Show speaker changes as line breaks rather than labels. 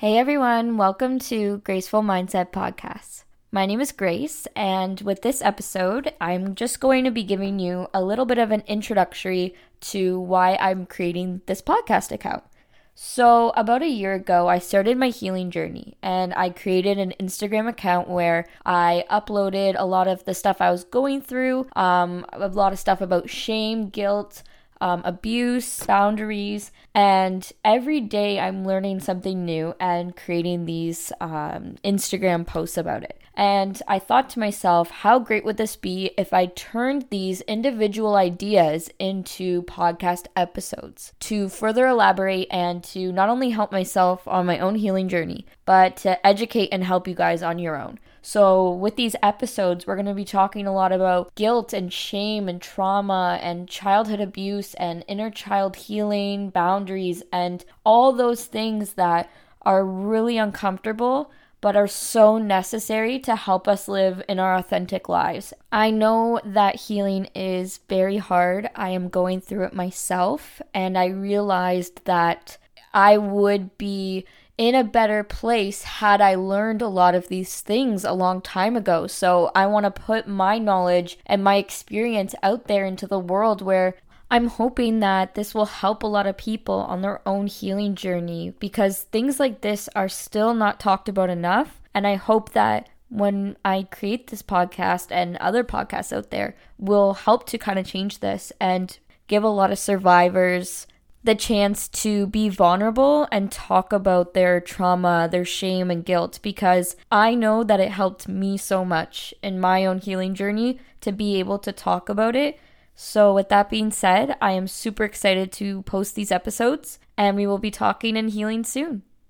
Hey everyone, welcome to Graceful Mindset Podcast. My name is Grace, and with this episode, I'm just going to be giving you a little bit of an introductory to why I'm creating this podcast account. So, about a year ago, I started my healing journey and I created an Instagram account where I uploaded a lot of the stuff I was going through, um, a lot of stuff about shame, guilt, um, abuse, boundaries, and every day I'm learning something new and creating these um, Instagram posts about it. And I thought to myself, how great would this be if I turned these individual ideas into podcast episodes to further elaborate and to not only help myself on my own healing journey, but to educate and help you guys on your own. So, with these episodes, we're going to be talking a lot about guilt and shame and trauma and childhood abuse and inner child healing, boundaries, and all those things that are really uncomfortable but are so necessary to help us live in our authentic lives. I know that healing is very hard. I am going through it myself, and I realized that I would be in a better place had I learned a lot of these things a long time ago. So I want to put my knowledge and my experience out there into the world where I'm hoping that this will help a lot of people on their own healing journey because things like this are still not talked about enough. And I hope that when I create this podcast and other podcasts out there will help to kind of change this and give a lot of survivors the chance to be vulnerable and talk about their trauma, their shame, and guilt because I know that it helped me so much in my own healing journey to be able to talk about it. So, with that being said, I am super excited to post these episodes and we will be talking and healing soon.